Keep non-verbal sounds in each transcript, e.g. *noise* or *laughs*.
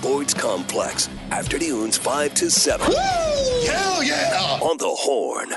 The Sports Complex, afternoons 5 to 7. Hell yeah! On the Horn.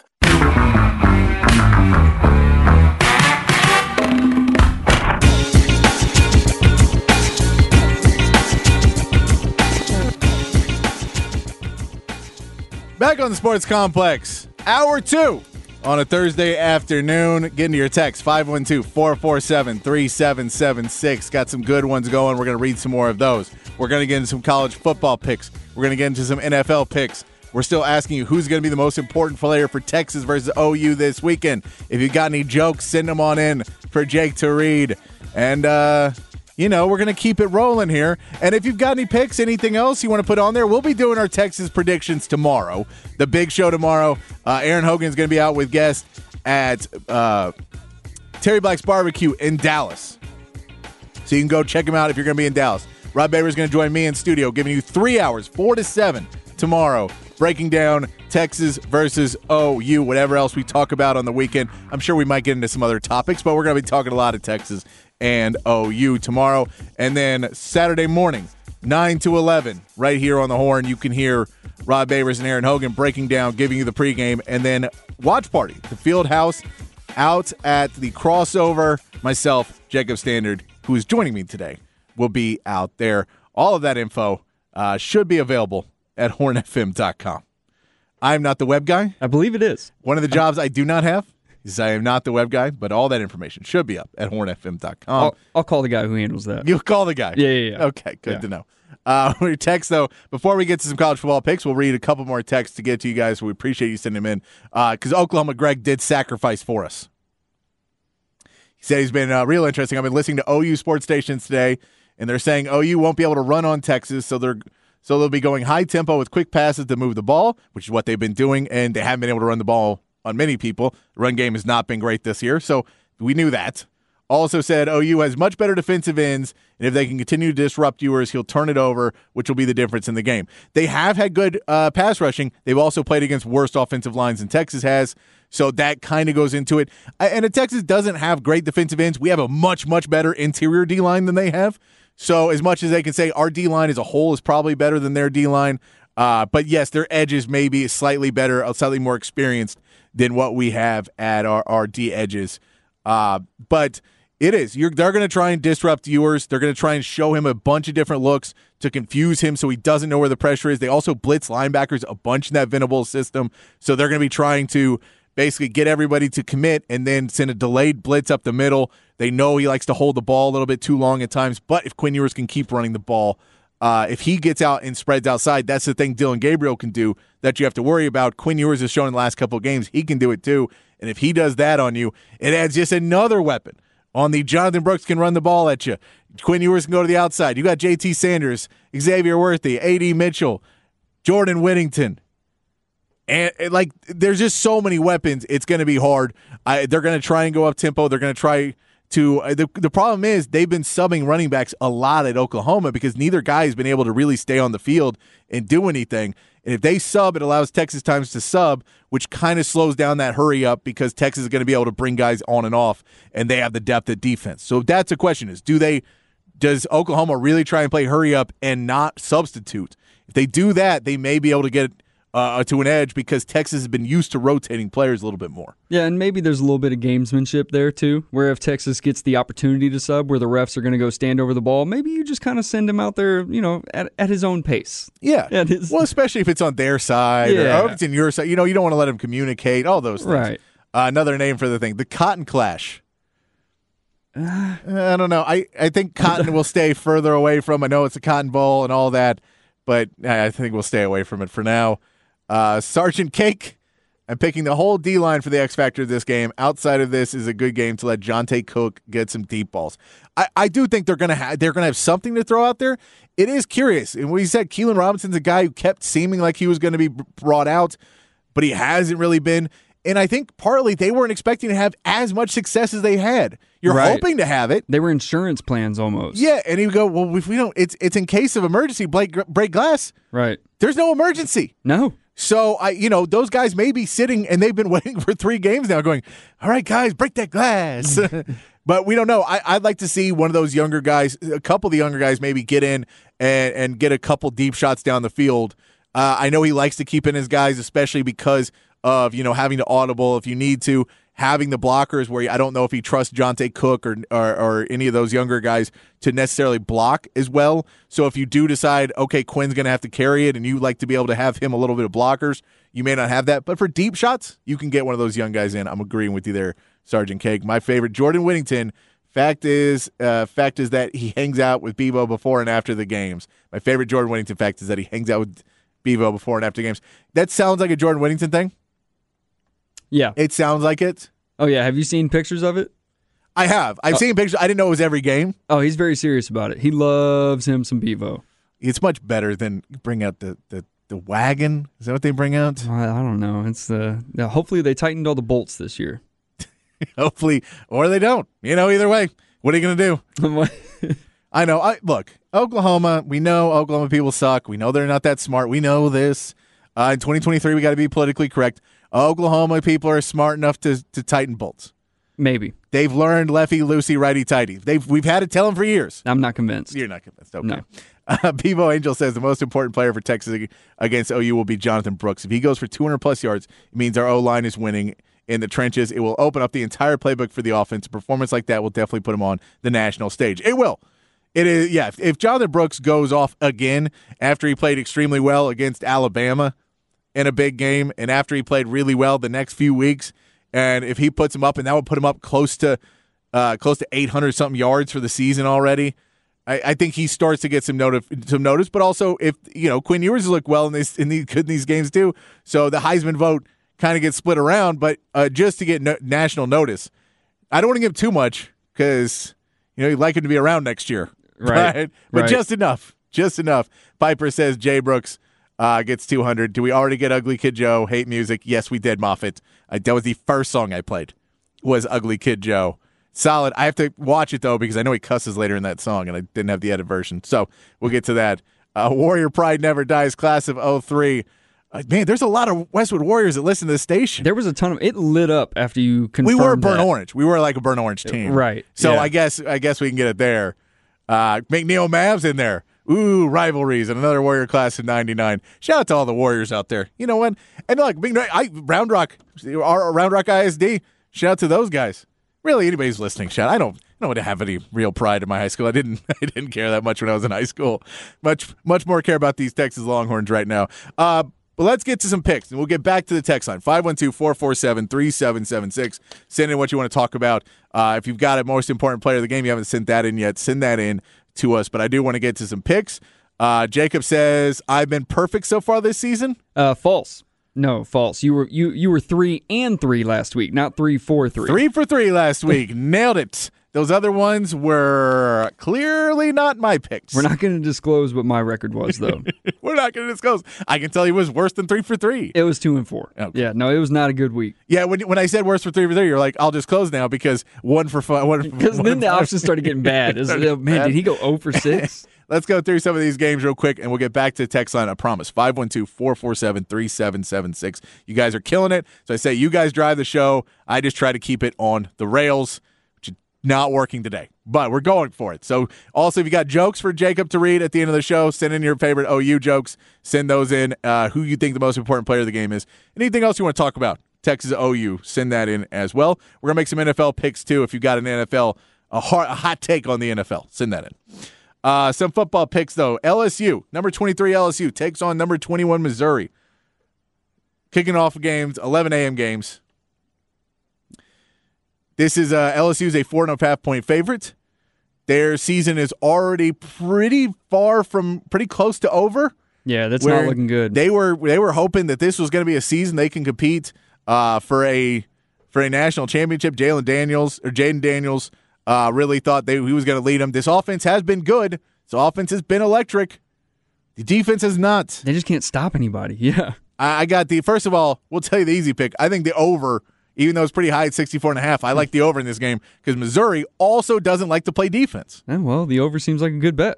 Back on the Sports Complex, hour two on a Thursday afternoon. Get into your text 512 447 3776. Got some good ones going. We're going to read some more of those. We're going to get into some college football picks. We're going to get into some NFL picks. We're still asking you who's going to be the most important player for Texas versus OU this weekend. If you got any jokes, send them on in for Jake to read. And, uh, you know, we're going to keep it rolling here. And if you've got any picks, anything else you want to put on there, we'll be doing our Texas predictions tomorrow. The big show tomorrow. Uh, Aaron Hogan is going to be out with guests at uh, Terry Black's Barbecue in Dallas. So you can go check him out if you're going to be in Dallas. Rob Baber is going to join me in studio, giving you three hours, four to seven tomorrow, breaking down Texas versus OU, whatever else we talk about on the weekend. I'm sure we might get into some other topics, but we're going to be talking a lot of Texas and OU tomorrow. And then Saturday morning, 9 to 11, right here on the horn, you can hear Rob Babers and Aaron Hogan breaking down, giving you the pregame, and then watch party, the field house out at the crossover. Myself, Jacob Standard, who is joining me today, will be out there. All of that info uh, should be available at hornfm.com. I'm not the web guy. I believe it is. One of the jobs I do not have is I am not the web guy, but all that information should be up at hornfm.com. I'll, I'll call the guy who handles that. You'll call the guy. Yeah, yeah, yeah. Okay, good Yeah. to know. Uh, *laughs* your text though, before we get to some college football picks, we'll read a couple more texts to get to you guys. We appreciate you sending them in because Oklahoma Greg did sacrifice for us. He said he's been uh, real interesting. I've been listening to OU sports stations today, and they're saying OU won't be able to run on Texas, so they're so they'll be going high tempo with quick passes to move the ball, which is what they've been doing, and they haven't been able to run the ball on many people. The run game has not been great this year, so we knew that. Also said OU has much better defensive ends, and if they can continue to disrupt yours, he'll turn it over, which will be the difference in the game. They have had good uh, pass rushing. They've also played against worst offensive lines than Texas has, so that kind of goes into it. And if Texas doesn't have great defensive ends, we have a much, much better interior D line than they have. So as much as they can say our D line as a whole is probably better than their D line, uh, but yes, their edges may be slightly better, uh, slightly more experienced than what we have at our, our D edges. Uh, but it is. You're, they're going to try and disrupt yours. They're going to try and show him a bunch of different looks to confuse him so he doesn't know where the pressure is. They also blitz linebackers a bunch in that Venable system. So they're going to be trying to basically get everybody to commit and then send a delayed blitz up the middle. They know he likes to hold the ball a little bit too long at times, but if Quinn Ewers can keep running the ball, uh, if he gets out and spreads outside, that's the thing Dillon Gabriel can do that you have to worry about. Quinn Ewers has shown in the last couple of games he can do it too. And if he does that on you, it adds just another weapon on the Jonathan Brooks can run the ball at you. Quinn Ewers can go to the outside. You got JT Sanders, Xavier Worthy, AD Mitchell, Jordan Whittington. And, like, there's just so many weapons. It's going to be hard. I, they're going to try and go up tempo. They're going to try to. Uh, the, the problem is they've been subbing running backs a lot at Oklahoma because neither guy has been able to really stay on the field and do anything. And if they sub, it allows Texas times to sub, which kind of slows down that hurry up because Texas is going to be able to bring guys on and off, and they have the depth at defense. So that's a question: is do they? Does Oklahoma really try and play hurry up and not substitute? If they do that, they may be able to get uh, to an edge because Texas has been used to rotating players a little bit more. Yeah, and maybe there's a little bit of gamesmanship there too, where if Texas gets the opportunity to sub, where the refs are going to go stand over the ball, maybe you just kind of send him out there, you know, at, at his own pace. Yeah. His- well, especially if it's on their side Yeah. or if it's in your side. You know, you don't want to let them communicate, all those things. Right. Uh, another name for the thing, the Cotton Clash. Uh, I don't know. I, I think Cotton will stay further away from. I know it's a Cotton Bowl and all that, but I I think we'll stay away from it for now. Uh, Sergeant Cake I'm picking the whole D line for the X factor of this game. Outside of this is a good game to let Johntay Cook get some deep balls. I, I do think they're gonna have they're gonna have something to throw out there. It is curious, and we said Keilan Robinson's a guy who kept seeming like he was going to be brought out, but he hasn't really been. And I think partly they weren't expecting to have as much success as they had. You're Right. hoping to have it, They were insurance plans almost. yeah. And you go, well, if we don't, it's it's in case of emergency. Break break glass. Right. There's no emergency. No. So I, you know, those guys may be sitting and they've been *laughs* waiting for three games now, going, "All right, guys, break that glass." *laughs* *laughs* but we don't know. I, I'd like to see one of those younger guys, a couple of the younger guys, maybe get in and and get a couple deep shots down the field. Uh, I know he likes to keep in his guys, especially because of you know having to audible if you need to, having the blockers where I don't know if he trusts Johntay Cook or, or or any of those younger guys to necessarily block as well. So if you do decide, okay, Quinn's going to have to carry it, and you like to be able to have him a little bit of blockers, you may not have that. But for deep shots, you can get one of those young guys in. I'm agreeing with you there, Sergeant Cake. My favorite, Jordan Whittington. Fact is, uh, fact is that he hangs out with Bevo before and after the games. My favorite Jordan Whittington fact is that he hangs out with Bevo before and after games. That sounds like a Jordan Whittington thing. Yeah. It sounds like it. Oh yeah. Have you seen pictures of it? I have. I've seen pictures. I didn't know it was every game. Oh, he's very serious about it. He loves him some Bevo. It's much better than bring out the the, the wagon. Is that what they bring out? I, don't know. It's the yeah, hopefully they tightened all the bolts this year. *laughs* Hopefully, or they don't. You know, either way, what are you going to do? *laughs* I know. I look, Oklahoma. We know Oklahoma people suck. We know they're not that smart. We know this. Uh, in 2023, we got to be politically correct. Oklahoma people are smart enough to to tighten bolts. Maybe. They've learned lefty loosey, righty tighty. They've we've had to tell them for years. I'm not convinced. You're not convinced. Okay. No. Uh, *laughs* Bevo Angel says the most important player for Texas against OU will be Jonathan Brooks. If he goes for 200 plus yards, it means our O line is winning in the trenches. It will open up the entire playbook for the offense. A performance like that will definitely put him on the national stage. It will. It is, yeah. If, if Jonathan Brooks goes off again after he played extremely well against Alabama in a big game, and after he played really well the next few weeks, and if he puts him up, and that would put him up close to uh, close to 800 something yards for the season already. I, I think he starts to get some notice, some notice. But also, if you know Quinn Ewers look well in this in these good in these games too, so the Heisman vote kind of gets split around. But uh, just to get no, national notice, I don't want to give too much because you know you'd like him to be around next year, Right. *laughs* But Right. just enough, just enough. Piper says Jay Brooks uh, gets 200. Do we already get Ugly Kid Joe? Hate music? Yes, we did. Moffat. Uh, that was the first song I played. Was Ugly Kid Joe. Solid. I have to watch it though because I know he cusses later in that song, and I didn't have the edit version. So we'll get to that. Uh, Warrior Pride Never Dies, class of 03. Uh, man, there's a lot of Westwood Warriors that listen to this station. There was a ton of it lit up after you confirmed. we were burnt that. orange. We were like a burnt orange team, Right, So yeah. I guess I guess we can get it there. Uh, McNeil Mavs in there. Ooh, rivalries and another Warrior class in '99. Shout out to all the Warriors out there. You know what? And like Big I Round Rock, our Round Rock ISD. Shout out to those guys. Really, anybody's listening. Shout. I don't. I don't have any real pride in my high school. I didn't. *laughs* I didn't care that much when I was in high school. Much much more care about these Texas Longhorns right now. Uh, but let's get to some picks, and we'll get back to the text line 512-447-3776. Send in what you want to talk about. Uh, if you've got a most important player of the game, you haven't sent that in yet. Send that in to us. But I do want to get to some picks. Uh, Jacob says I've been perfect so far this season. Uh, false. No, false. You were you you were three and three last week, not three four three. Three for three last week. *laughs* Nailed it. Those other ones were clearly not my picks. We're not going to disclose what my record was though. *laughs* We're not going to disclose. I can tell you it was worse than three for three. it was two and four. Okay. Yeah, no, it was not a good week. Yeah, when when I said worse for three for three, you're like, I'll just close now because one for. One, Because then the options started getting bad. Oh, man, bad. did he go 0 for six? *laughs* Let's go through some of these games real quick, and we'll get back to the text line. I promise. 512 447 3776. You guys are killing it. So I say, you guys drive the show. I just try to keep it on the rails, not working today, but we're going for it. So also, if you got jokes for Jacob to read at the end of the show, send in your favorite OU jokes. Send those in. Uh, who you think the most important player of the game is. Anything else you want to talk about? Texas OU, send that in as well. We're to make some NFL picks too. If you got an NFL, a, hard, a hot take on the NFL, send that in. Uh, some football picks though. LSU, number 23 LSU takes on number 21 Missouri. Kicking off games, 11 a.m. games. This is uh, LSU's a four and a half point favorite. Their season is already pretty far from pretty close to over. Yeah, that's not looking good. They were they were hoping that this was going to be a season they can compete uh, for a for a national championship. Jalen Daniels or Jayden Daniels uh, really thought they, he was going to lead them. This offense has been good. This offense has been electric. The defense has not. They just can't stop anybody. *laughs* Yeah. I, I got the first of all. We'll tell you the easy pick. I think the over, even though it's pretty high at 64 and a half. I like the over in this game because Missouri also doesn't like to play defense. Eh, well, the over seems like a good bet.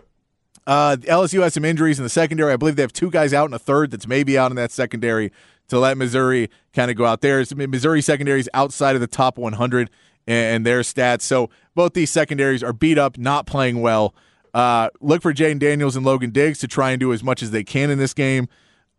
Uh, LSU has some injuries in the secondary. I believe they have two guys out in a third that's maybe out in that secondary to let Missouri kind of go out there. Missouri secondary is outside of the top 100 and their stats. So both these secondaries are beat up, not playing well. Uh, look for Jayden Daniels and Logan Diggs to try and do as much as they can in this game.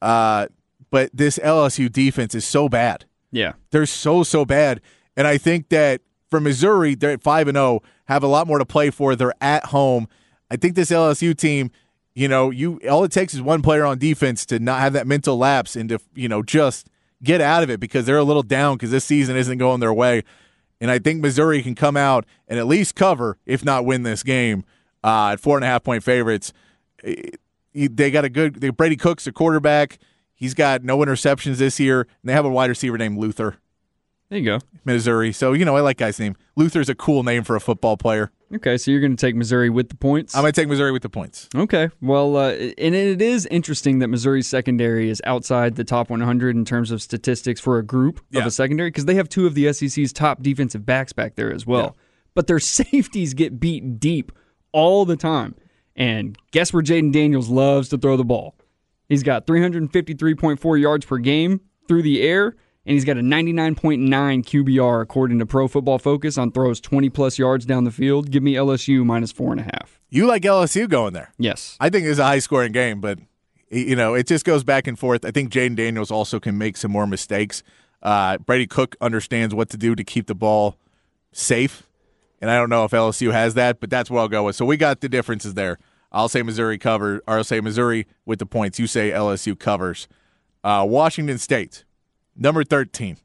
Uh, but this LSU defense is so bad. Yeah. They're so, so bad. And I think that for Missouri, they're at 5 and 0, have a lot more to play for. They're at home. I think this LSU team, you know, you all it takes is one player on defense to not have that mental lapse and to, you know, just get out of it because they're a little down because this season isn't going their way. And I think Missouri can come out and at least cover, if not win this game, uh, at four and a half point favorites. They got a good Brady Cook's a quarterback. He's got no interceptions this year, and they have a wide receiver named Luther. There you go. Missouri. So, you know, I like guy's name. Luther's a cool name for a football player. Okay, so you're going to take Missouri with the points? I'm going to take Missouri with the points. Okay. Well, uh, and it is interesting that Missouri's secondary is outside the top 100 in terms of statistics for a group Yeah. of a secondary because they have two of the SEC's top defensive backs back there as well. Yeah. But their *laughs* safeties get beat deep all the time. And guess where Jayden Daniels loves to throw the ball? He's got 353.4 yards per game through the air, and he's got a 99.9 QBR according to Pro Football Focus on throws 20 plus yards down the field. Give me LSU minus four and a half. You like LSU going there. Yes. I think it's a high scoring game, but you know, it just goes back and forth. I think Jayden Daniels also can make some more mistakes. Uh, Brady Cook understands what to do to keep the ball safe, and I don't know if LSU has that, but that's what I'll go with. So we got the differences there. I'll say Missouri cover, or I'll say Missouri with the points. You say LSU covers. Uh, Washington State, number thirteen,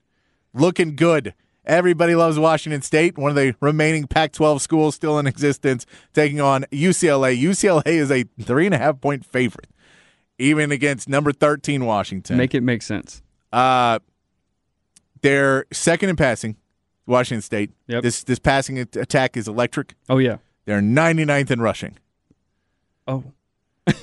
looking good. Everybody loves Washington State, one of the remaining Pac 12 schools still in existence, taking on UCLA. UCLA is a three and a half point favorite, even against number 13 Washington. Make it make sense. Uh, they're second in passing, Washington State. Yep. This this passing attack is electric. Oh, yeah. They're 99th in rushing. Oh, *laughs*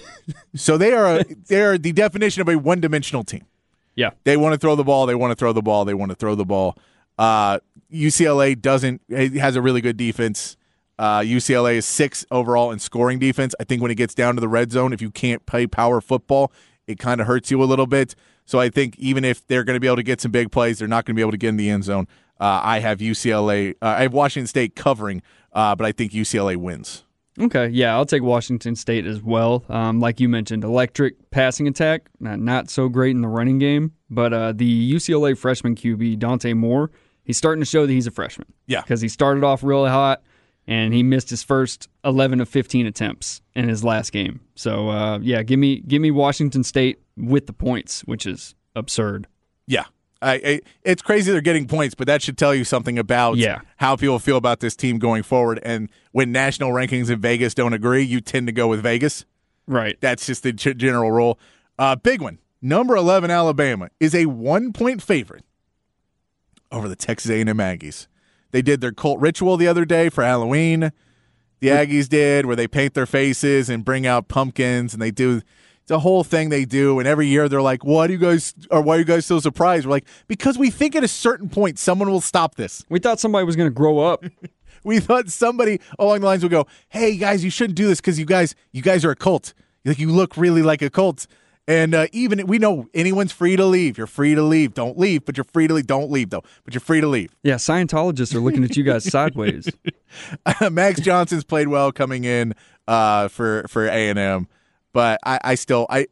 So they are they are the definition of a one dimensional team. yeah. They want to throw the ball. They want to throw the ball. They want to throw the ball. Uh, UCLA doesn't has a really good defense. Uh, UCLA is six overall in scoring defense. I think when it gets down to the red zone, if you can't play power football, it kind of hurts you a little bit. So I think even if they're going to be able to get some big plays, they're not going to be able to get in the end zone. Uh, I have UCLA. Uh, I have Washington State covering, uh, but I think UCLA wins. Okay, yeah, I'll take Washington State as well. Um, like you mentioned, electric passing attack, not, not so great in the running game, but uh, the UCLA freshman QB Dante Moore, he's starting to show that he's a freshman. Yeah. because he started off really hot and he missed his first 11 of 15 attempts in his last game. So uh, yeah, give me give me Washington State with the points, which is absurd. Yeah. I, I, it's crazy they're getting points, but that should tell you something about Yeah. how people feel about this team going forward. And when national rankings in Vegas don't agree, you tend to go with Vegas. Right. That's just the g- general rule. Uh, big one. Number 11 Alabama is a one point favorite over the Texas A&M Aggies. They did their cult ritual the other day for Halloween. The Aggies did where they paint their faces and bring out pumpkins and they do it's a whole thing they do and every year they're like, "Why do you guys or why are you guys so surprised?" We're like, "Because we think at a certain point someone will stop this." We thought somebody was going to grow up. *laughs* We thought somebody along the lines would go, "Hey guys, you shouldn't do this because you guys, you guys are a cult. Like you look really like a cult." And uh, even we know anyone's free to leave. You're free to leave. Don't leave, but you're free to leave. Don't leave though, but you're free to leave. yeah, Scientologists are looking at you guys sideways. *laughs* Max Johnson's played well coming in uh, for for A and M, but I, I still I,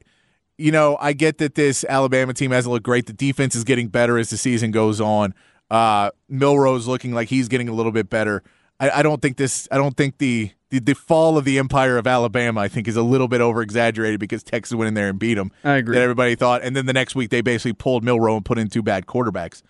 you know, I get that this Alabama team hasn't looked great. The defense is getting better as the season goes on. Uh, Milroe's looking like he's getting a little bit better. I, I don't think this. I don't think the, the the fall of the empire of Alabama. I think is a little bit over exaggerated because Texas went in there and beat them. I agree. That everybody thought, and then the next week they basically pulled Milroe and put in two bad quarterbacks.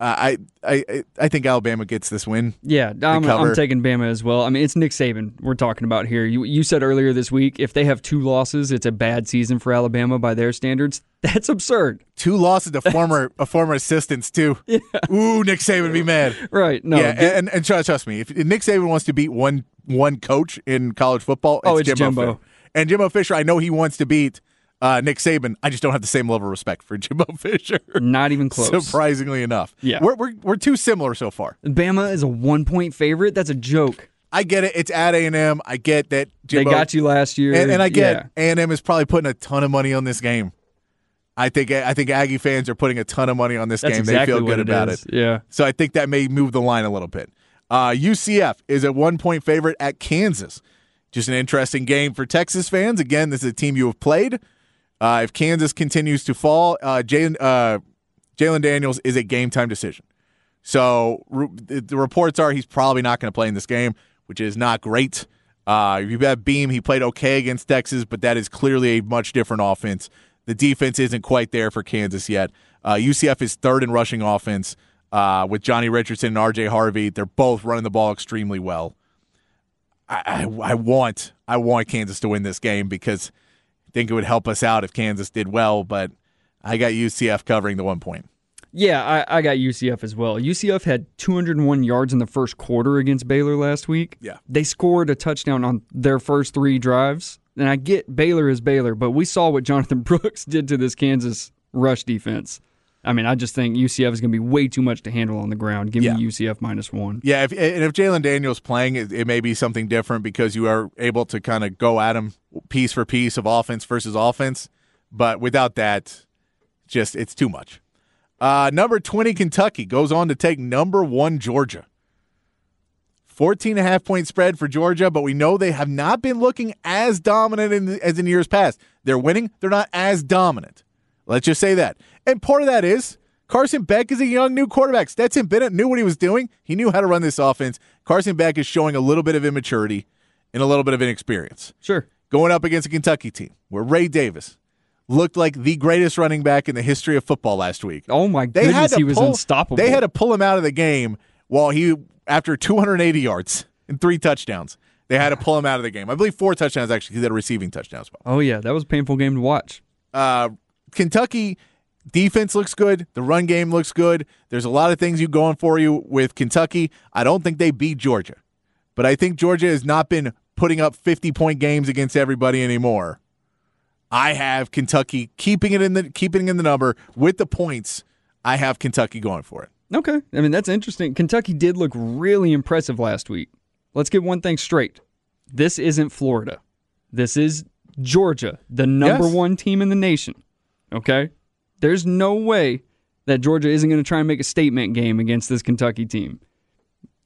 Uh, I, I I think Alabama gets this win. Yeah, I'm. I'm taking Bama as well. I mean, it's Nick Saban we're talking about here. You, you said earlier this week if they have two losses, it's a bad season for Alabama by their standards. *laughs* That's absurd. Two losses to former *laughs* a former assistants too. Yeah. Ooh, Nick Saban be mad. Right. No. yeah, and, and trust, trust me, if Nick Saban wants to beat one one coach in college football, oh, it's, Oh, it's Jimbo. Jimbo. Fisher. And Jimbo Fisher, I know he wants to beat uh, Nick Saban. I just don't have the same level of respect for *laughs* Jimbo Fisher. not even close. Surprisingly enough, Yeah. we're, we're we're too similar so far. Bama is a one point favorite. That's a joke. I get it. It's at A and M. I get that. Jimbo, they got you last year, and, and I Yeah. get A and M is probably putting a ton of money on this game. I think I think Aggie fans are putting a ton of money on this That's game. exactly they feel good it about is. it. Yeah. So I think that may move the line a little bit. Uh, UCF is a one point favorite at Kansas. Just an interesting game for Texas fans. Again, this is a team you have played. Uh, if Kansas continues to fall, uh, Jalon uh, Daniels is a game time decision. So re- the reports are he's probably not going to play in this game, which is not great. Uh, if you have Bean, he played okay against Texas, but that is clearly a much different offense. The defense isn't quite there for Kansas yet. Uh, UCF is third in rushing offense uh, with Johnny Richardson and R.J. Harvey. They're both running the ball extremely well. I, I, I want I want Kansas to win this game because think it would help us out if Kansas did well, but I got UCF covering the one point. Yeah, I, I got UCF as well. UCF had 201 yards in the first quarter against Baylor last week. Yeah. They scored a touchdown on their first three drives. And I get Baylor is Baylor, but we saw what Jonathan *laughs* Brooks did to this Kansas rush defense. I mean, I just think UCF is going to be way too much to handle on the ground. Give Yeah. me UCF minus one. Yeah, if, and if Jalon Daniels playing, it, it may be something different because you are able to kind of go at him piece for piece of offense versus offense. But without that, just it's too much. Uh, number 20, Kentucky goes on to take number one, Georgia. 14 and a half point spread for Georgia, but we know they have not been looking as dominant in, as in years past. They're winning, they're not as dominant. Let's just say that. And part of that is Carson Beck is a young new quarterback. Stetson Bennett knew what he was doing. He knew how to run this offense. Carson Beck is showing a little bit of immaturity and a little bit of inexperience. Sure. Going up against a Kentucky team where Ray Davis looked like the greatest running back in the history of football last week. Oh, my They goodness, he was unstoppable. They had to pull him out of the game while he after 280 yards and three touchdowns. They had to pull him out of the game. I believe four touchdowns actually. He had a receiving touchdown as well. oh, yeah, that was a painful game to watch. Uh, Kentucky defense looks good. The run game looks good. There's a lot of things you going for you with Kentucky. I don't think they beat Georgia, but I think Georgia has not been putting up 50 point games against everybody anymore. I have Kentucky keeping it in the keeping in the number with the points. I have Kentucky going for it. Okay. I mean, that's interesting. Kentucky did look really impressive last week. Let's get one thing straight. This isn't Florida. This is Georgia, the number Yes. one team in the nation. Okay? There's no way that Georgia isn't going to try and make a statement game against this Kentucky team.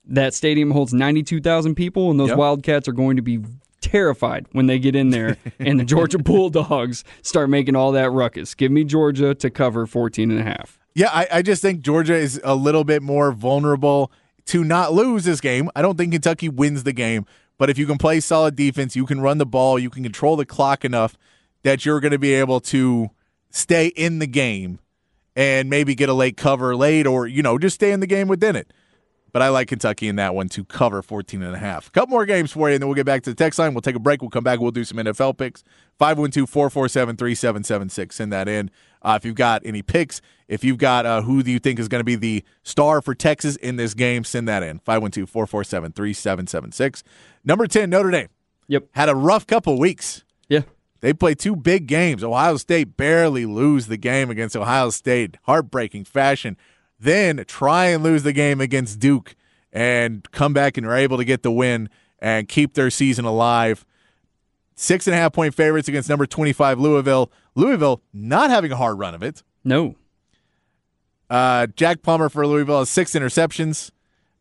That stadium holds 92,000 people, and those Yep. Wildcats are going to be terrified when they get in there *laughs* and the Georgia Bulldogs start making all that ruckus. Give me Georgia to cover 14 and a half. Yeah, I, I just think Georgia is a little bit more vulnerable to not lose this game. I don't think Kentucky wins the game, but if you can play solid defense, you can run the ball, you can control the clock enough that you're going to be able to stay in the game and maybe get a late cover late or, you know, just stay in the game within it. But I like Kentucky in that one to cover 14 and a half. A couple more games for you, and then we'll get back to the text line. We'll take a break. We'll come back. We'll do some NFL picks. 512-447-3776. Send that in. Uh, if you've got any picks, if you've got uh, who do you think is going to be the star for Texas in this game, send that in. 512-447-3776. Number 10, Notre Dame. Yep. Had a rough couple weeks. They play two big games. Ohio State barely lose the game against Ohio State, heartbreaking fashion. Then try and lose the game against Duke and come back and are able to get the win and keep their season alive. Six and a half point favorites against number 25 Louisville. Louisville not having a hard run of it. No. Uh, Jack Plummer for Louisville has six interceptions.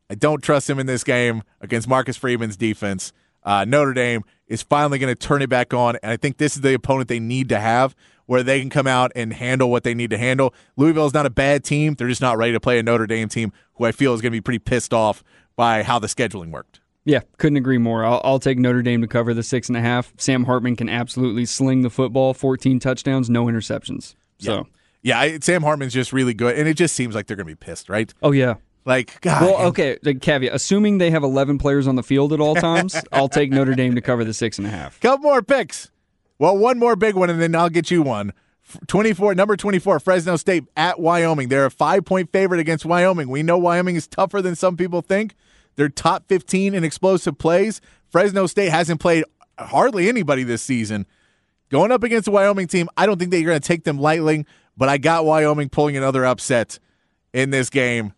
I don't trust him in this game against Marcus Freeman's defense. Uh, Notre Dame is finally going to turn it back on, and I think this is the opponent they need to have where they can come out and handle what they need to handle. Louisville is not a bad team. They're just not ready to play a Notre Dame team who I feel is going to be pretty pissed off by how the scheduling worked. Yeah, couldn't agree more. I'll, I'll take Notre Dame to cover the six and a half. Sam Hartman can absolutely sling the football, 14 touchdowns, no interceptions. So, Yeah, I, Sam Hartman's just really good, and it just seems like they're going to be pissed, right? Oh yeah. Like, God. Well, okay. The caveat: assuming they have 11 players on the field at all *laughs* times, I'll take Notre Dame to cover the six and a half. Couple more picks. Well, one more big one, and then I'll get you one. 24, number 24, Fresno State at Wyoming. They're a five point favorite against Wyoming. We know Wyoming is tougher than some people think. They're top 15 in explosive plays. Fresno State hasn't played hardly anybody this season. Going up against a Wyoming team, I don't think that you're going to take them lightly, but I got Wyoming pulling another upset in this game.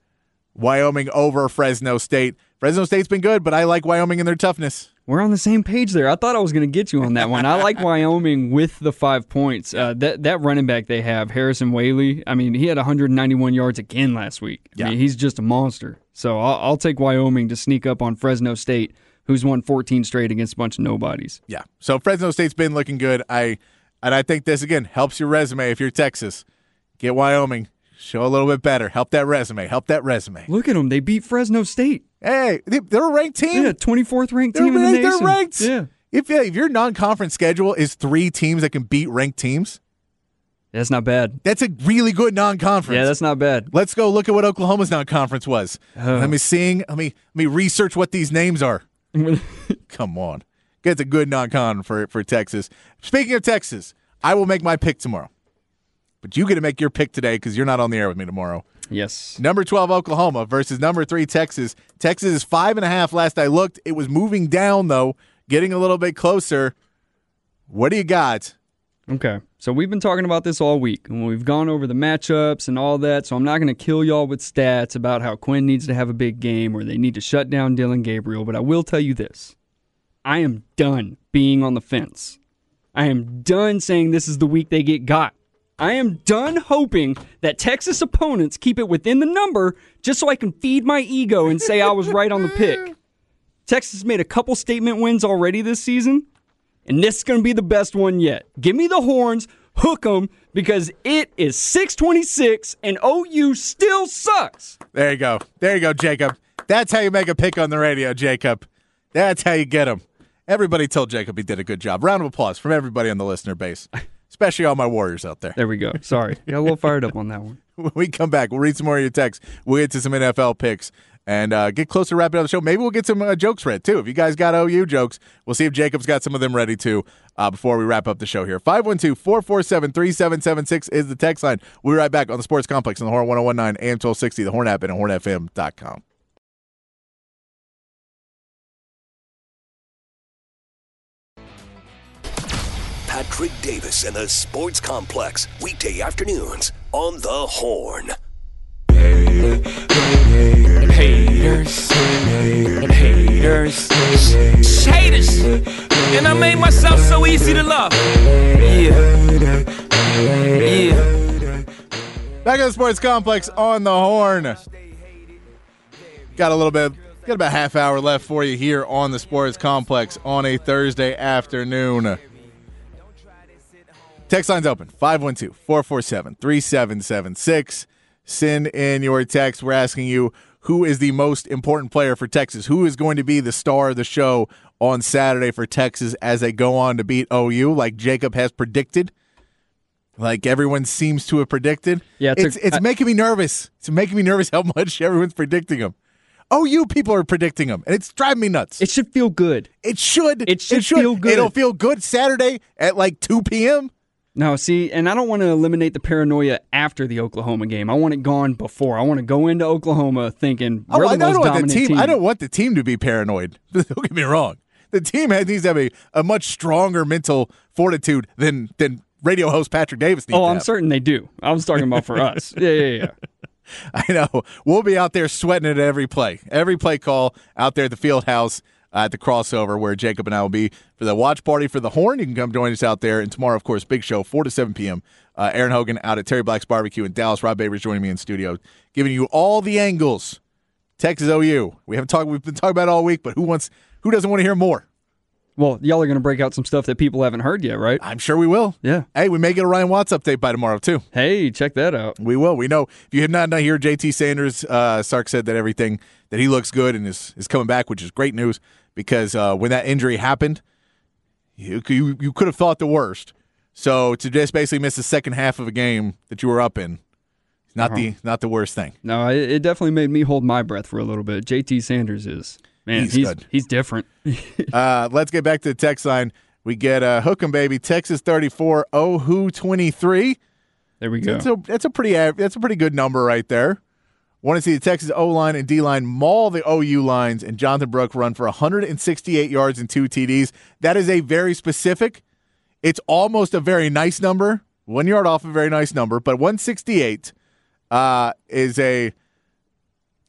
Wyoming over Fresno State. Fresno State's been good, but I like Wyoming and their toughness. We're on the same page there. I thought I was going to get you on that one. I like *laughs* Wyoming with the five points. Uh, that that running back they have, Harrison Waylee. I mean, he had 191 yards again last week. I Yeah. mean, he's just a monster. So I'll, I'll take Wyoming to sneak up on Fresno State, who's won 14 straight against a bunch of nobodies. Yeah. So Fresno State's been looking good. I and I think this again helps your resume if you're Texas. Get Wyoming. Show a little bit better. Help that resume. Help that resume. Look at them. They beat Fresno State. Hey, they- they're a ranked team. Yeah, 24th ranked they're, team in the ranked, they're nation. ranked. Yeah. If if your non-conference schedule is three teams that can beat ranked teams, That's not bad. that's a really good non-conference. Yeah, that's not bad. Let's go look at what Oklahoma's non-conference was. Oh. Let me sing. Let me let me research what these names are. *laughs* Come on, get a good non-con for for Texas. Speaking of Texas, I will make my pick tomorrow, but you get to make your pick today because you're not on the air with me tomorrow. yes. Number twelve Oklahoma versus number three Texas. Texas is five and a half. Last I looked, it was moving down though, getting a little bit closer. What do you got? Okay. So we've been talking about this all week, and we've gone over the matchups and all that. So I'm not going to kill y'all with stats about how Quinn needs to have a big game or they need to shut down Dillon Gabriel, but I will tell you this. I am done being on the fence. I am done saying this is the week they get got. I am done hoping that Texas opponents keep it within the number just so I can feed my ego and say I was right on the pick. Texas made a couple statement wins already this season, and this is going to be the best one yet. Give me the horns, hook them, because it is 626 and OU still sucks. There you go. There you go, Jacob. That's how you make a pick on the radio, Jacob. That's how you get them. Everybody told Jacob he did a good job. Round of applause from everybody on the listener base, especially all my Warriors out there. There we go. Sorry. Got a little fired up on that one. *laughs* When we come back, we'll read some more of your texts. We'll get to some NFL picks and uh, get closer to wrapping up the show. Maybe we'll get some uh, jokes read too. If you guys got OU jokes, we'll see if Jacob's got some of them ready too uh, before we wrap up the show here. 512 447 3776 is the text line. We'll be right back on the Sports Complex on the Horn 1019 AM 1260, the Horn app, and at hornfm.com. Patrick Davis and the Sports Complex, weekday afternoons on the Horn. Haters, haters, haters, and I made myself so easy to love. Yeah, yeah. Back at the Sports Complex on the Horn. Got a little bit, got about half hour left for you here on the Sports Complex on a Thursday afternoon. Text line's open 512 447 3776. Send in your text. We're asking you who is the most important player for Texas? Who is going to be the star of the show on Saturday for Texas as they go on to beat OU, like Jacob has predicted? Like everyone seems to have predicted. Yeah, it's a- it's it's I- making me nervous. It's making me nervous *laughs* how much everyone's predicting him. OU people are predicting them, and it's driving me nuts. It should feel good. It should. It should feel good. It'll feel good Saturday at like 2 p.m. No, see, and I don't want to eliminate the paranoia after the Oklahoma game. I want it gone before. I want to go into Oklahoma thinking oh, we're Oh, I the don't most want the team, team. I don't want the team to be paranoid. *laughs* Don't get me wrong. The team has, needs to have a, a much stronger mental fortitude than than radio host Patrick Davis needs Oh, I'm certain they do. I was talking about for *laughs* us. Yeah, yeah, yeah. *laughs* I know. We'll be out there sweating it at every play. Every play call out there at the field house at the crossover where Jacob and I will be for the watch party for the horn. You can come join us out there. And tomorrow, of course, big show, 4 to 7 p.m. Uh, Aaron Hogan out at Terry Black's Barbecue in Dallas. Rob Baber's joining me in studio, giving you all the angles. Texas OU. We haven't talked. We've been talking about it all week, but who wants? Who doesn't want to hear more? Well, y'all are going to break out some stuff that people haven't heard yet, right? I'm sure we will. Yeah. Hey, we may get a Ryan Watts update by tomorrow too. Hey, check that out. We will. We know. If you have not not hear JT Sanders, uh, Sark said that everything that he looks good and is is coming back, which is great news because uh, when that injury happened, you you, you could have thought the worst. So to just basically miss the second half of a game that you were up in, not the not the worst thing. No, it, it definitely made me hold my breath for a little bit. JT Sanders is man, He's he's he's different. *laughs* Uh, let's get back to the text line. We get uh, Hookem baby Texas 34, Ohu 23. there we go. That's a that's a pretty that's a pretty good number right there. Want to see the Texas O line and D line maul the OU lines and Jonathan Brooke run for 168 yards and two TDs. That is a very specific. It's almost a very nice number. One yard off a very nice number, but 168 uh, is a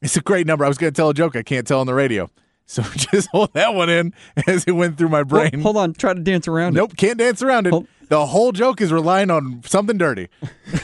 it's a great number. I was going to tell a joke I can't tell on the radio, so *laughs* just hold that one in as it went through my brain. hold on, try to dance around. it. Nope, can't dance around it. Hold- The whole joke is relying on something dirty. *laughs*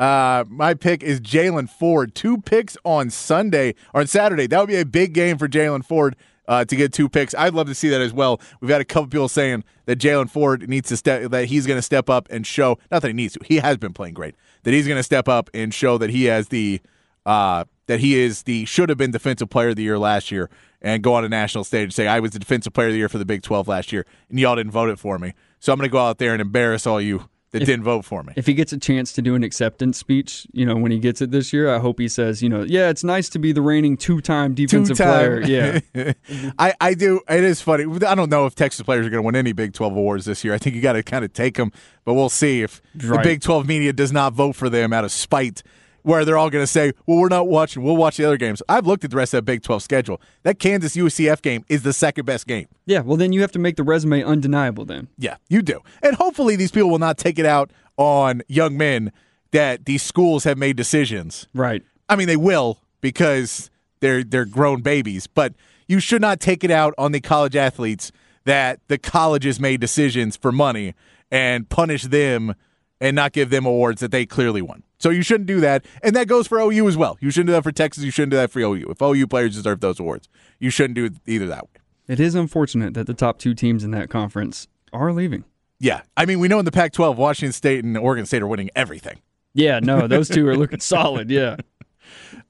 uh, my pick is Jaylan Ford. Two picks on Sunday or on Saturday. That would be a big game for Jaylan Ford uh, to get two picks. I'd love to see that as well. We've had a couple people saying that Jaylan Ford needs to step that he's going to step up and show. Not that he needs to. He has been playing great. That he's going to step up and show that he has the uh, that he is the should have been defensive player of the year last year and go on a national stage and say I was the defensive player of the year for the Big 12 last year and y'all didn't vote it for me. So I'm going to go out there and embarrass all you that didn't vote for me. If he gets a chance to do an acceptance speech, you know, when he gets it this year, I hope he says, you know, yeah, it's nice to be the reigning two-time defensive Two-time. player. *laughs* Yeah. I, I do. It is funny. I don't know if Texas players are going to win any Big 12 awards this year. I think you got to kind of take them, but we'll see if the Big 12 media does not vote for them out of spite, where they're all going to say, well, we're not watching. We'll watch the other games. I've looked at the rest of that Big 12 schedule. That Kansas UCF game is the second best game. Yeah, well then you have to make the resume undeniable then. Yeah, you do. And hopefully these people will not take it out on young men that these schools have made decisions. Right. I mean, they will because they're they're grown babies, but you should not take it out on the college athletes that the colleges made decisions for money and punish them and not give them awards that they clearly won. So you shouldn't do that, and that goes for OU as well. You shouldn't do that for Texas. You shouldn't do that for OU. If OU players deserve those awards, you shouldn't do it either that way. It is unfortunate that the top two teams in that conference are leaving. Yeah, I mean, we know in the Pac-12, Washington State and Oregon State are winning everything. Yeah, no, those two are looking *laughs* solid. Yeah.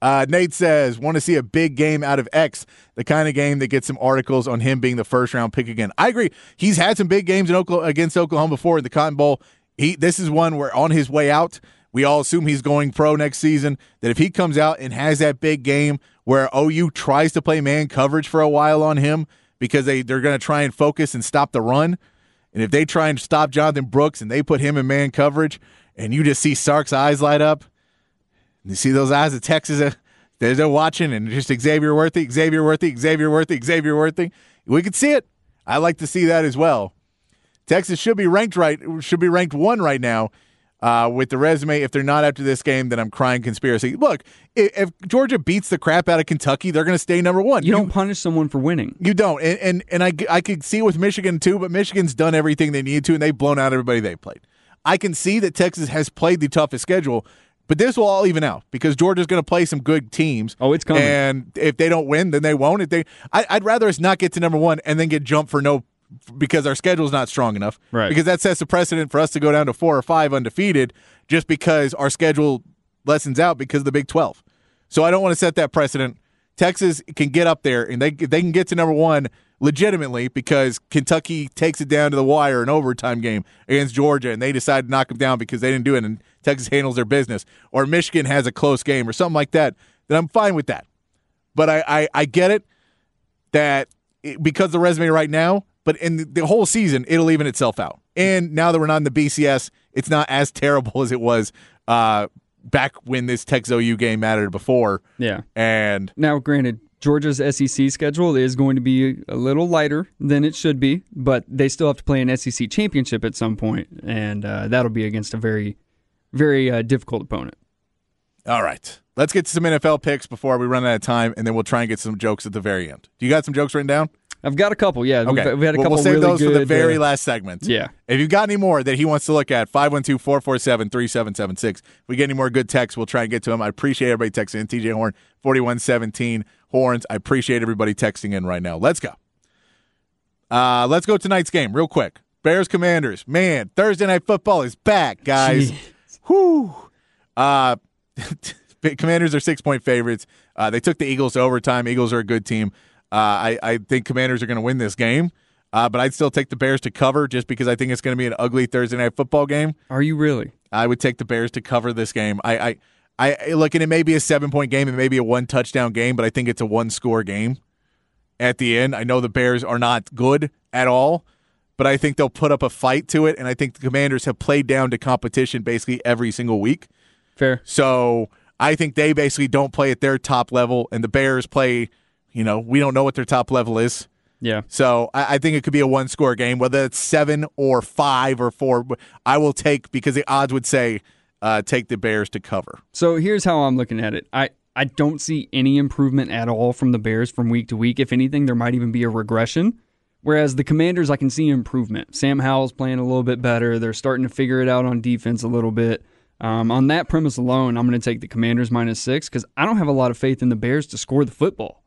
Uh, Nate says, want to see a big game out of X, the kind of game that gets some articles on him being the first round pick again. I agree. He's had some big games in Oklahoma, against Oklahoma before in the Cotton Bowl. He this is one where on his way out, we all assume he's going pro next season. That if he comes out and has that big game where OU tries to play man coverage for a while on him because they they're going to try and focus and stop the run, and if they try and stop Jonathan Brooks and they put him in man coverage, and you just see Sark's eyes light up, you see those eyes of Texas. Uh, they're, they're watching, and just Xavier Worthy, Xavier Worthy, Xavier Worthy, Xavier Worthy. We could see it. I like to see that as well. Texas should be ranked right. Should be ranked one right now. Uh, with the resume, if they're not after this game, then I'm crying conspiracy. Look, if, if Georgia beats the crap out of Kentucky, they're going to stay number one. You don't punish someone for winning. You don't, and and, and I, I could see with Michigan too, but Michigan's done everything they need to, and they've blown out everybody they played. I can see that Texas has played the toughest schedule, but this will all even out because Georgia's going to play some good teams. Oh, it's coming. And if they don't win, then they won't. If they, I, I'd rather us not get to number one and then get jumped for no because our schedule's not strong enough. Right. Because that sets a precedent for us to go down to four or five undefeated just because our schedule lessens out because of the Big Twelve. So I don't want to set that precedent. Texas can get up there and they they can get to number one legitimately because Kentucky takes it down to the wire in overtime game against Georgia and they decide to knock them down because they didn't do it and Texas handles their business or Michigan has a close game or something like that. Then I'm fine with that. But I I, I get it that it, because the resume right now, but in the, whole season it'll even itself out. And now that we're not in the BCS, it's not as *laughs* terrible as it was uh, back when this Texas OU game mattered before. Yeah. And Now, granted, Georgia's SEC schedule is going to be a little lighter than it should be, but they still have to play an SEC championship at some point, and uh, that'll be against a very, very uh, difficult opponent. all right, let's get to some NFL picks before we run out of time, and then we'll try and get some jokes at the very end. Do you got some jokes written down? I've got a couple. Yeah, Okay, we've, we've had a We'll- couple We'll save really those good. for the very uh, last segment. Yeah. If you've got any more that he wants to look at, 512-447-3776. If we get any more good texts, we'll try and get to them. I appreciate everybody texting in. TJ Horn, 4117 Horns. I appreciate everybody texting in right now. Let's go. Uh, let's go tonight's game real quick. Bears Commanders. Man, Thursday night football is back, guys. Whew. Uh, *laughs* Commanders are six point favorites. Uh, they took the Eagles to overtime. Eagles are a good team. Uh, I, I think Commanders are going to win this game. Uh, but I'd still take the Bears to cover just because I think it's going to be an ugly Thursday night football game. Are you really? I would take the Bears to cover this game. I, I, I look, and it may be a seven point game, it may be a one touchdown game, but I think it's a one score game at the end. I know the Bears are not good at all, but I think they'll put up a fight to it, and I think the Commanders have played down to competition basically every single week. Fair. So I think they basically don't play at their top level, and the Bears play. You know, we don't know what their top level is. Yeah. So I, I think it could be a one score game, whether it's seven or five or four. I will take because the odds would say uh, take the Bears to cover. So here's how I'm looking at it. I, I don't see any improvement at all from the Bears from week to week. If anything, there might even be a regression. Whereas the Commanders, I can see improvement. Sam Howell's playing a little bit better. They're starting to figure it out on defense a little bit. Um, on that premise alone, I'm going to take the Commanders minus six because I don't have a lot of faith in the Bears to score the football.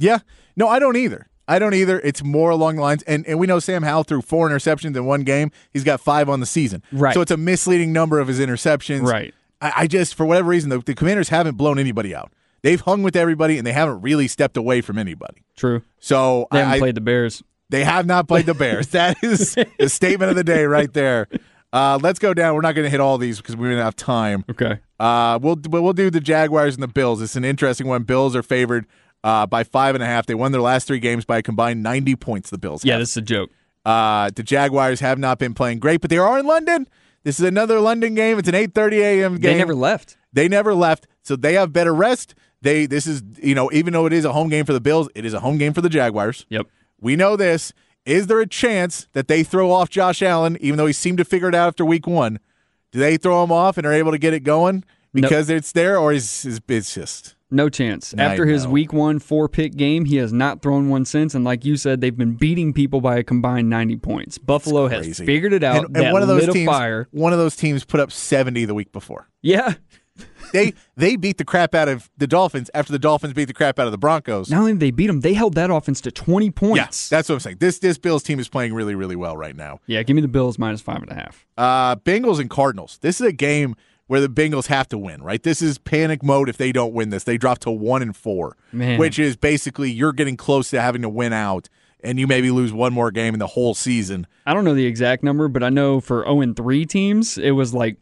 Yeah. No, I don't either. I don't either. It's more along the lines, and, and we know Sam Howell threw four interceptions in one game. He's got five on the season. Right. So it's a misleading number of his interceptions. Right. I, I just, for whatever reason, the, the Commanders haven't blown anybody out. They've hung with everybody, and they haven't really stepped away from anybody. True. So They haven't I, played the Bears. They have not played the Bears. *laughs* that is the statement of the day right there. Uh, let's go down. We're not going to hit all these because we don't have time. Okay. Uh, we'll we'll do the Jaguars and the Bills. It's an interesting one. Bills are favored uh, by five and a half. They won their last three games by a combined ninety points. The Bills. Yeah, have. this is a joke. Uh, the Jaguars have not been playing great, but they are in London. This is another London game. It's an eight thirty a.m. game. They never left. They never left, so they have better rest. They this is you know even though it is a home game for the Bills, it is a home game for the Jaguars. Yep. We know this. Is there a chance that they throw off Josh Allen, even though he seemed to figure it out after week one? Do they throw him off and are able to get it going because it's there, or is, is it's just No chance. After his week one four pick game, he has not thrown one since. And like you said, they've been beating people by a combined 90 points. Buffalo has figured it out. And, and one of those teams, fire. one of those teams put up seventy the week before. Yeah. *laughs* They they beat the crap out of the Dolphins after the Dolphins beat the crap out of the Broncos. Not only did they beat them, they held that offense to 20 points. Yes, that's what I'm saying. This this Bills team is playing really really well right now. yeah, give me the Bills minus five and a half. Uh, Bengals and Cardinals. This is a game where the Bengals have to win, right? This is panic mode if they don't win this. They drop to one and four, Man. which is basically you're getting close to having to win out, and you maybe lose one more game in the whole season. I don't know the exact number, but I know for 0 and 3 teams, it was like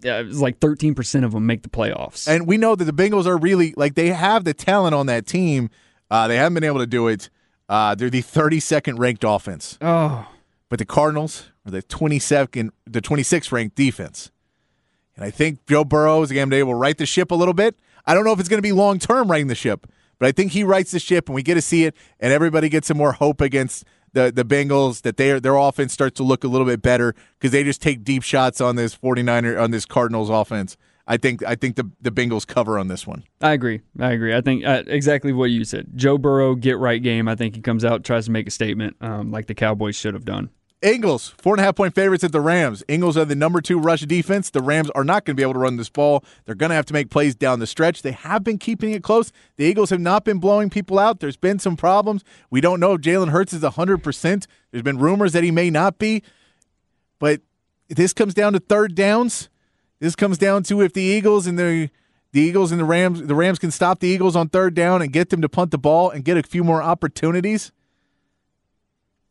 yeah, it was like 13% of them make the playoffs. And we know that the Bengals are really like they have the talent on that team. Uh, they haven't been able to do it. Uh, they're the 32nd ranked offense, oh, but the Cardinals are the 22nd, the 26th ranked defense. And I think Joe Burrow is going to be able to right the ship a little bit. I don't know if it's going to be long term righting the ship, but I think he rights the ship, and we get to see it, and everybody gets some more hope against the the Bengals that their their offense starts to look a little bit better because they just take deep shots on this 49er on this Cardinals offense. I think I think the the Bengals cover on this one. I agree. I agree. I think uh, exactly what you said. Joe Burrow, get right game. I think he comes out, tries to make a statement um, like the Cowboys should have done. Eagles, four and a half point favorites at the Rams. Eagles are the number two rush defense. The Rams are not going to be able to run this ball. They're going to have to make plays down the stretch. They have been keeping it close. The Eagles have not been blowing people out. There's been some problems. We don't know if Jalen Hurts is 100%. There's been rumors that he may not be. But this comes down to third downs. This comes down to if the Eagles and the the Eagles and the Rams the Rams can stop the Eagles on third down and get them to punt the ball and get a few more opportunities.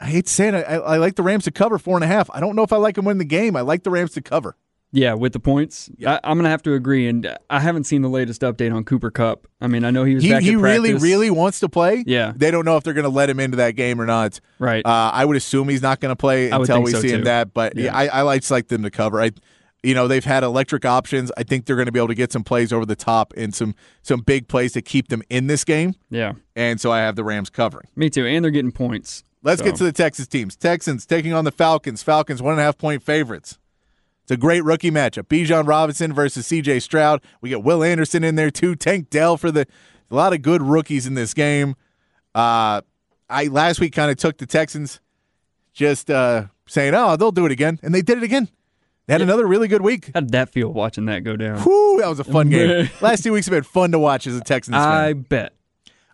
I hate saying it. I, I like the Rams to cover four and a half. I don't know if I like them win the game. I like the Rams to cover. Yeah, with the points, I, I'm gonna have to agree. And I haven't seen the latest update on Cooper Kupp. I mean, I know he was He, back he at really, really wants to play. Yeah. They don't know if they're going to let him into that game or not. Right. Uh, I would assume he's not going to play until we so, see him that. But Yeah. I, I like like them to cover. I, you know, they've had electric options. I think they're going to be able to get some plays over the top and some some big plays to keep them in this game. yeah, And so I have the Rams covering. me too. And they're getting points. Let's So, get to the Texas teams. Texans taking on the Falcons. Falcons one and a half point favorites. It's a great rookie matchup. Bijan Robinson versus C.J. Stroud. We get Will Anderson in there too. Tank Dell for the a lot of good rookies in this game. Uh, I last week kind of took the Texans, just uh, saying, "Oh, they'll do it again," and they did it again. They had another really good week. How did that feel watching that go down? Whew, that was a fun *laughs* game. Last two weeks have been fun to watch as a Texans fan. I bet.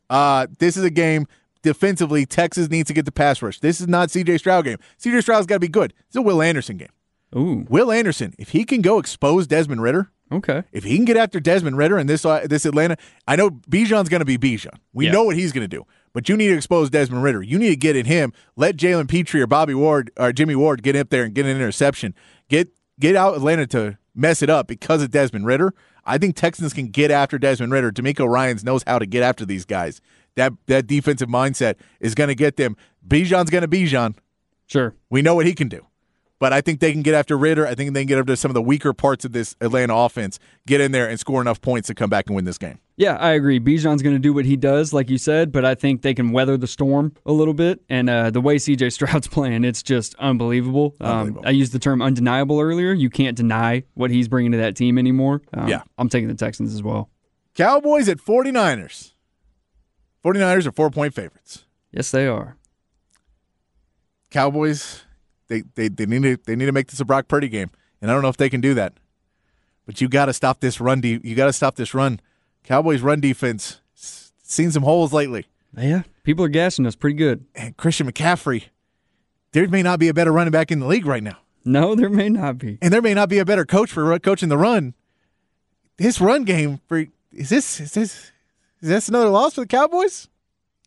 Uh, this is a game defensively. Texas needs to get the pass rush. This is not C.J. Stroud game. C.J. Stroud's got to be good. It's a Will Anderson game. Ooh, Will Anderson, if he can go expose Desmond Ridder, okay. if he can get after Desmond Ridder and this uh, this Atlanta, I know Bijan's going to be Bijan. We Yeah. know what he's going to do. But you need to expose Desmond Ridder. You need to get in him. Let Jalen Pitre or Bobby Ward or Jimmy Ward get up there and get an interception. Get get out Atlanta to mess it up because of Desmond Ridder. I think Texans can get after Desmond Ridder. DeMeco Ryans knows how to get after these guys. That that defensive mindset is going to get them. Bijan's going to Bijan. Sure. We know what he can do. But I think they can get after Ridder. I think they can get after some of the weaker parts of this Atlanta offense, get in there and score enough points to come back and win this game. Yeah, I agree. Bijan's going to do what he does, like you said, but I think they can weather the storm a little bit. And uh, the way CJ Stroud's *laughs* playing, it's just unbelievable. Unbelievable. Um, I used the term undeniable earlier. You can't deny what he's bringing to that team anymore. Um, Yeah. I'm taking the Texans as well. Cowboys at 49ers. 49ers are four point favorites. Yes, they are. Cowboys, they, they, they need to they need to make this a Brock Purdy game. And I don't know if they can do that. But you gotta stop this run de- you gotta stop this run. Cowboys run defense seen some holes lately. Yeah, people are gassing us pretty good. And Christian McCaffrey, there may not be a better running back in the league right now. No, there may not be. and there may not be a better coach for coaching the run. This run game for is this is this is this another loss for the Cowboys?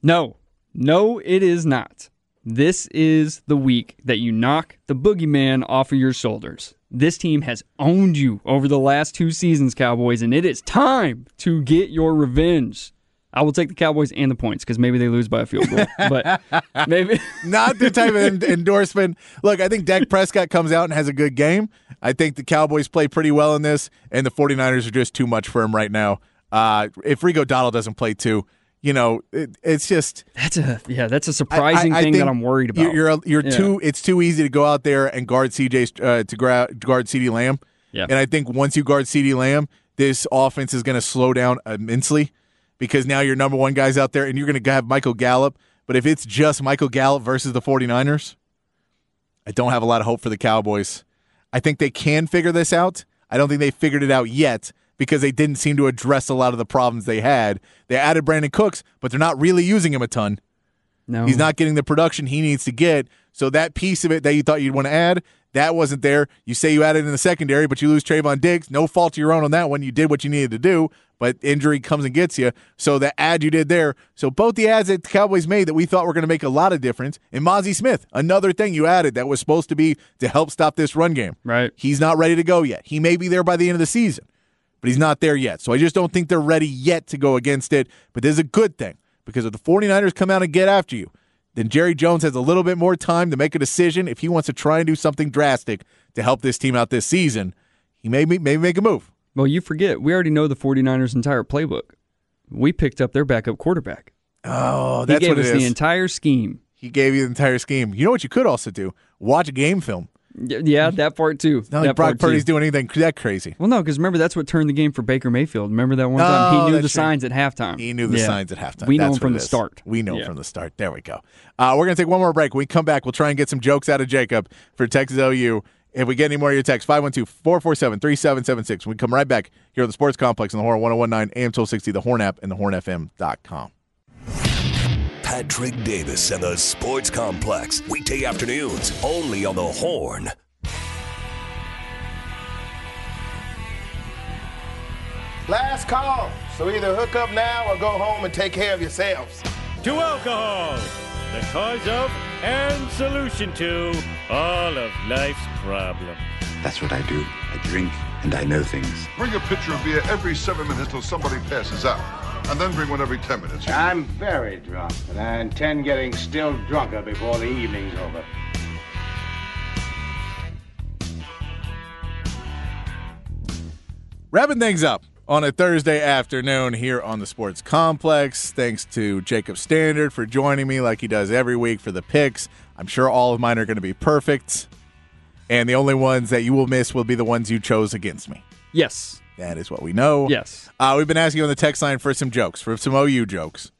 No, no, it is not. This is the week that you knock the boogeyman off of your shoulders. This team has owned you over the last two seasons, Cowboys, and it is time to get your revenge. I will take the Cowboys and the points because maybe they lose by a field goal, but *laughs* maybe Not the type of endorsement. Look, I think Dak Prescott comes out and has a good game. I think the Cowboys play pretty well in this, and the 49ers are just too much for him right now. Uh, if Rigo Dottle doesn't play too, you know, it, it's just that's a yeah, that's a surprising I- I thing think that I'm worried about. You're you're, you're Yeah. too. It's too easy to go out there and guard CJ uh, to gra- guard CeeDee Lamb. Yeah. And I think once you guard CeeDee Lamb, this offense is going to slow down immensely because now your number one guys out there, and you're going to have Michael Gallup. But if it's just Michael Gallup versus the 49ers, I don't have a lot of hope for the Cowboys. I think they can figure this out. I don't think they figured it out yet because they didn't seem to address a lot of the problems they had. They added Brandin Cooks, but they're not really using him a ton. no, He's not getting the production he needs to get. So that piece of it that you thought you'd want to add, that wasn't there. You say you added in the secondary, but you lose Trevon Diggs. No fault of your own on that one. You did what you needed to do, but injury comes and gets you. So the ad you did there. So both the ads that the Cowboys made that we thought were going to make a lot of difference. And Mazi Smith, another thing you added that was supposed to be to help stop this run game. Right. He's not ready to go yet. He may be there by the end of the season, but he's not there yet. So I just don't think they're ready yet to go against it. But this is a good thing because if the 49ers come out and get after you, then Jerry Jones has a little bit more time to make a decision if he wants to try and do something drastic to help this team out this season. He may maybe make a move. well, you forget we already know the 49ers' entire playbook. We picked up their backup quarterback. Oh, He that's gave what us it the entire scheme. he gave you the entire scheme. You know what you could also do? Watch game film. Yeah, that part too. Not like that Brock part too. Purdy's doing anything that crazy. Well, no, because remember that's what turned the game for Baker Mayfield. Remember that one time Oh, he knew the right. signs at halftime. He knew the Yeah. signs at halftime. We know from the is. start. We know Yeah. from the start. There we go. Uh, we're going to take one more break. When we come back, we'll try and get some jokes out of Jacob for Texas OU. If we get any more of your texts, 512 447 3776. We come right back here at the Sports Complex on the Horn 1019 AM 1260, the Horn app, and the hornfm.com. Patrick Davis and the Sports Complex. Weekday afternoons, only on the Horn. Last call. So either hook up now or go home and take care of yourselves. to alcohol, the cause of and solution to all of life's problems. That's what I do. I drink and I know things. Bring a pitcher of beer every seven minutes till somebody passes out. And then bring one every ten minutes. I'm very drunk, and I intend getting still drunker before the evening's over. Wrapping things up on a Thursday afternoon here on the Sports Complex. Thanks to Jacob Standard for joining me like he does every week for the picks. I'm sure all of mine are going to be perfect. And the only ones that you will miss will be the ones you chose against me. Yes. That is what we know. Yes. Uh, we've been asking on the text line for some jokes, for some OU jokes.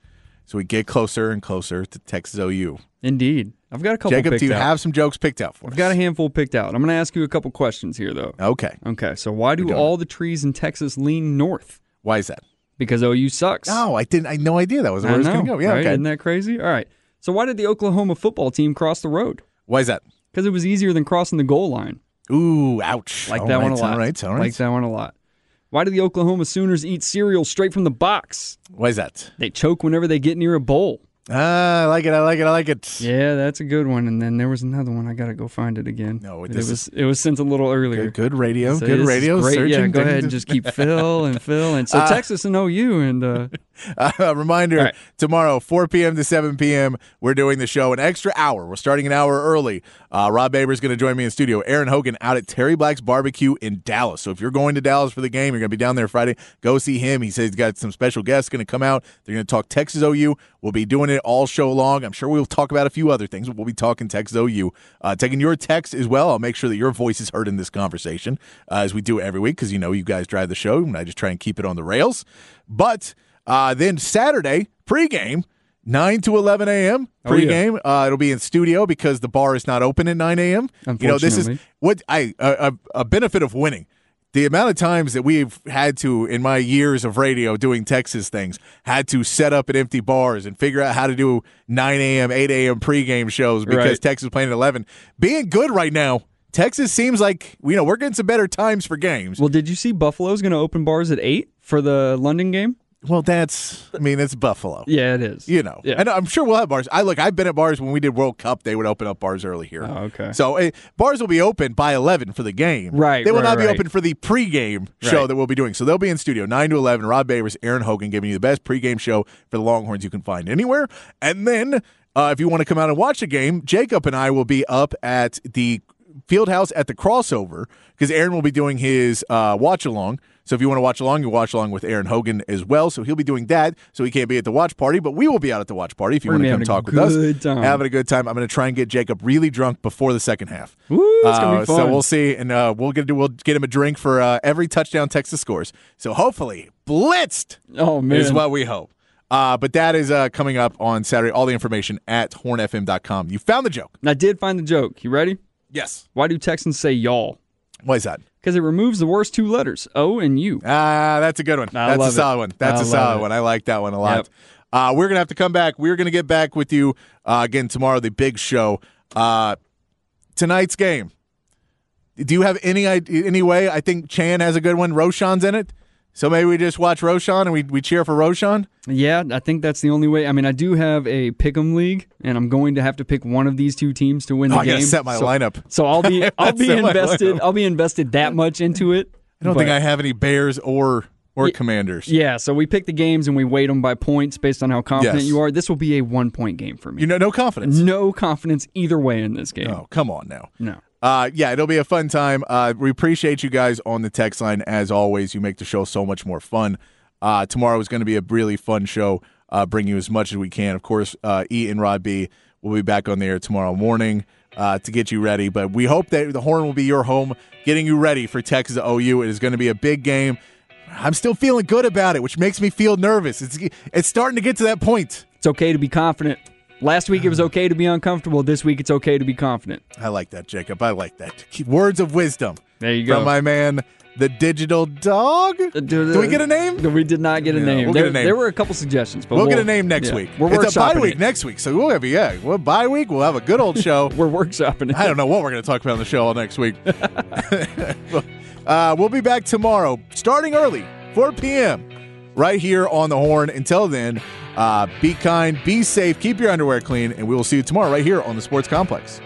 So we get closer and closer to Texas OU. Indeed. I've got a couple Jacob, do you out. have some jokes picked out for I've us? got a handful picked out. I'm going to ask you a couple questions here, though. Okay. Okay, so why do all the trees in Texas lean north? Why is that? Because OU sucks. No, I didn't. I had no idea that was where I it was going to go. Yeah, right? okay. Isn't that crazy? All right. So why did the Oklahoma football team cross the road? Why is that? Because it was easier than crossing the goal line. Ooh, ouch. Like All that one a lot. All right, all right. Like that one a lot. Why do the Oklahoma Sooners eat cereal straight from the box? Why is that? They choke whenever they get near a bowl. Ah, I like it. I like it. I like it. Yeah, that's a good one. And then there was another one. I gotta go find it again. No, it was it was sent a little earlier. Good, good radio. So good radio. Great. Yeah, go ahead and *laughs* just keep Phil and Phil and *laughs* so Uh, Texas and OU and uh, *laughs* A *laughs* reminder right. tomorrow, 4 p.m. to 7 p.m., we're doing the show an extra hour. We're starting an hour early. Uh, Rob Baber's going to join me in studio. Aaron Hogan out at Terry Black's Barbecue in Dallas. So if you're going to Dallas for the game, you're going to be down there Friday, go see him. He says he's got some special guests going to come out. They're going to talk Texas OU. We'll be doing it all show long. I'm sure we'll talk about a few other things, but we'll be talking Texas OU. Uh, taking your text as well. I'll make sure that your voice is heard in this conversation, uh, as we do every week, because you know you guys drive the show, and I just try and keep it on the rails. But uh, then Saturday, pregame, 9 to 11 a.m. Oh, yeah. Pregame. uh, it'll be in studio because the bar is not open at 9 a.m. You know, this is what I a, a, a benefit of winning. The amount of times that we've had to, in my years of radio doing Texas things, had to set up at empty bars and figure out how to do 9 a.m., 8 a.m. pregame shows because Right. Texas playing at 11. Being good right now, Texas seems like, you know, we're getting some better times for games. well, did you see Buffalo's going to open bars at eight for the London game? Well, that's, I mean, it's Buffalo. Yeah, it is. You know, Yeah. and I'm sure we'll have bars. I look, I've been at bars when we did World Cup. They would open up bars early here. Oh, okay. So eh, bars will be open by 11 for the game. Right, They will right, not be right. open for the pregame show Right. that we'll be doing. So they'll be in studio 9 to 11. Rob Babers, Aaron Hogan giving you the best pregame show for the Longhorns you can find anywhere. And then uh, if you want to come out and watch the game, Jacob and I will be up at the field house at the crossover because Aaron will be doing his uh, watch along. So if you want to watch along, you watch along with Aaron Hogan as well. So he'll be doing that. So he can't be at the watch party, but we will be out at the watch party if you We're want to come talk with us. time. Having a good time. I'm going to try and get Jacob really drunk before the second half. Woo, it's be Uh, So we'll see, and uh, we'll get we'll get him a drink for uh, every touchdown Texas scores. So hopefully, blitzed Oh man, is what we hope. Uh, but that is uh, coming up on Saturday. All the information at hornfm.com. You found the joke. I did find the joke. You ready? Yes. Why do Texans say y'all? Why is that? Because it removes the worst two letters, O and U. Ah, that's a good one. I that's a love it. solid one. That's I a solid it. one. I like that one a lot. Yep. Uh, we're gonna have to come back. We're gonna get back with you uh, again tomorrow. The big show. Uh, tonight's game. Do you have any idea, any way? I think Chan has a good one. Roschon's in it, so maybe we just watch Roschon and we we cheer for Roschon. Yeah, I think that's the only way. I mean, I do have a pick'em league, and I'm going to have to pick one of these two teams to win oh, the Oh, I game. gotta set my so, lineup. So I'll be *laughs* I I'll be invested. I'll be invested that much into it. I don't but- think I have any Bears or or Yeah. Commanders. Yeah, so we pick the games and we weight them by points based on how confident Yes. you are. This will be a one point game for me. You know, no confidence. no confidence either way in this game. Oh, come on now. No. Uh, yeah, it'll be a fun time. Uh, we appreciate you guys on the text line as always. You make the show so much more fun. Uh, tomorrow is going to be a really fun show. Uh, bring you as much as we can. Of course, uh, E and Rod B will be back on the air tomorrow morning uh, to get you ready. But we hope that the Horn will be your home, getting you ready for Texas OU. It is going to be a big game. I'm still feeling good about it, which makes me feel nervous. It's it's starting to get to that point. It's okay to be confident. Last week it was okay to be uncomfortable. This week it's okay to be confident. I like that, Jacob. I like that. Words of wisdom. There you go. From my man, the digital dog. Do we get a name? We did not get a name. we'll there, get a name. there were a couple suggestions, but We'll, we'll get a name next yeah, week. We're it's a bye week it. next week, so we'll have a yeah. Well, bye week. We'll have a good old *laughs* show. We're workshopping it. I don't know what we're going to talk about on the show all next week. *laughs* uh, we'll be back tomorrow, starting early, 4 p.m. right here on the Horn. Until then, uh, be kind, be safe, keep your underwear clean, and we will see you tomorrow right here on the Sports Complex.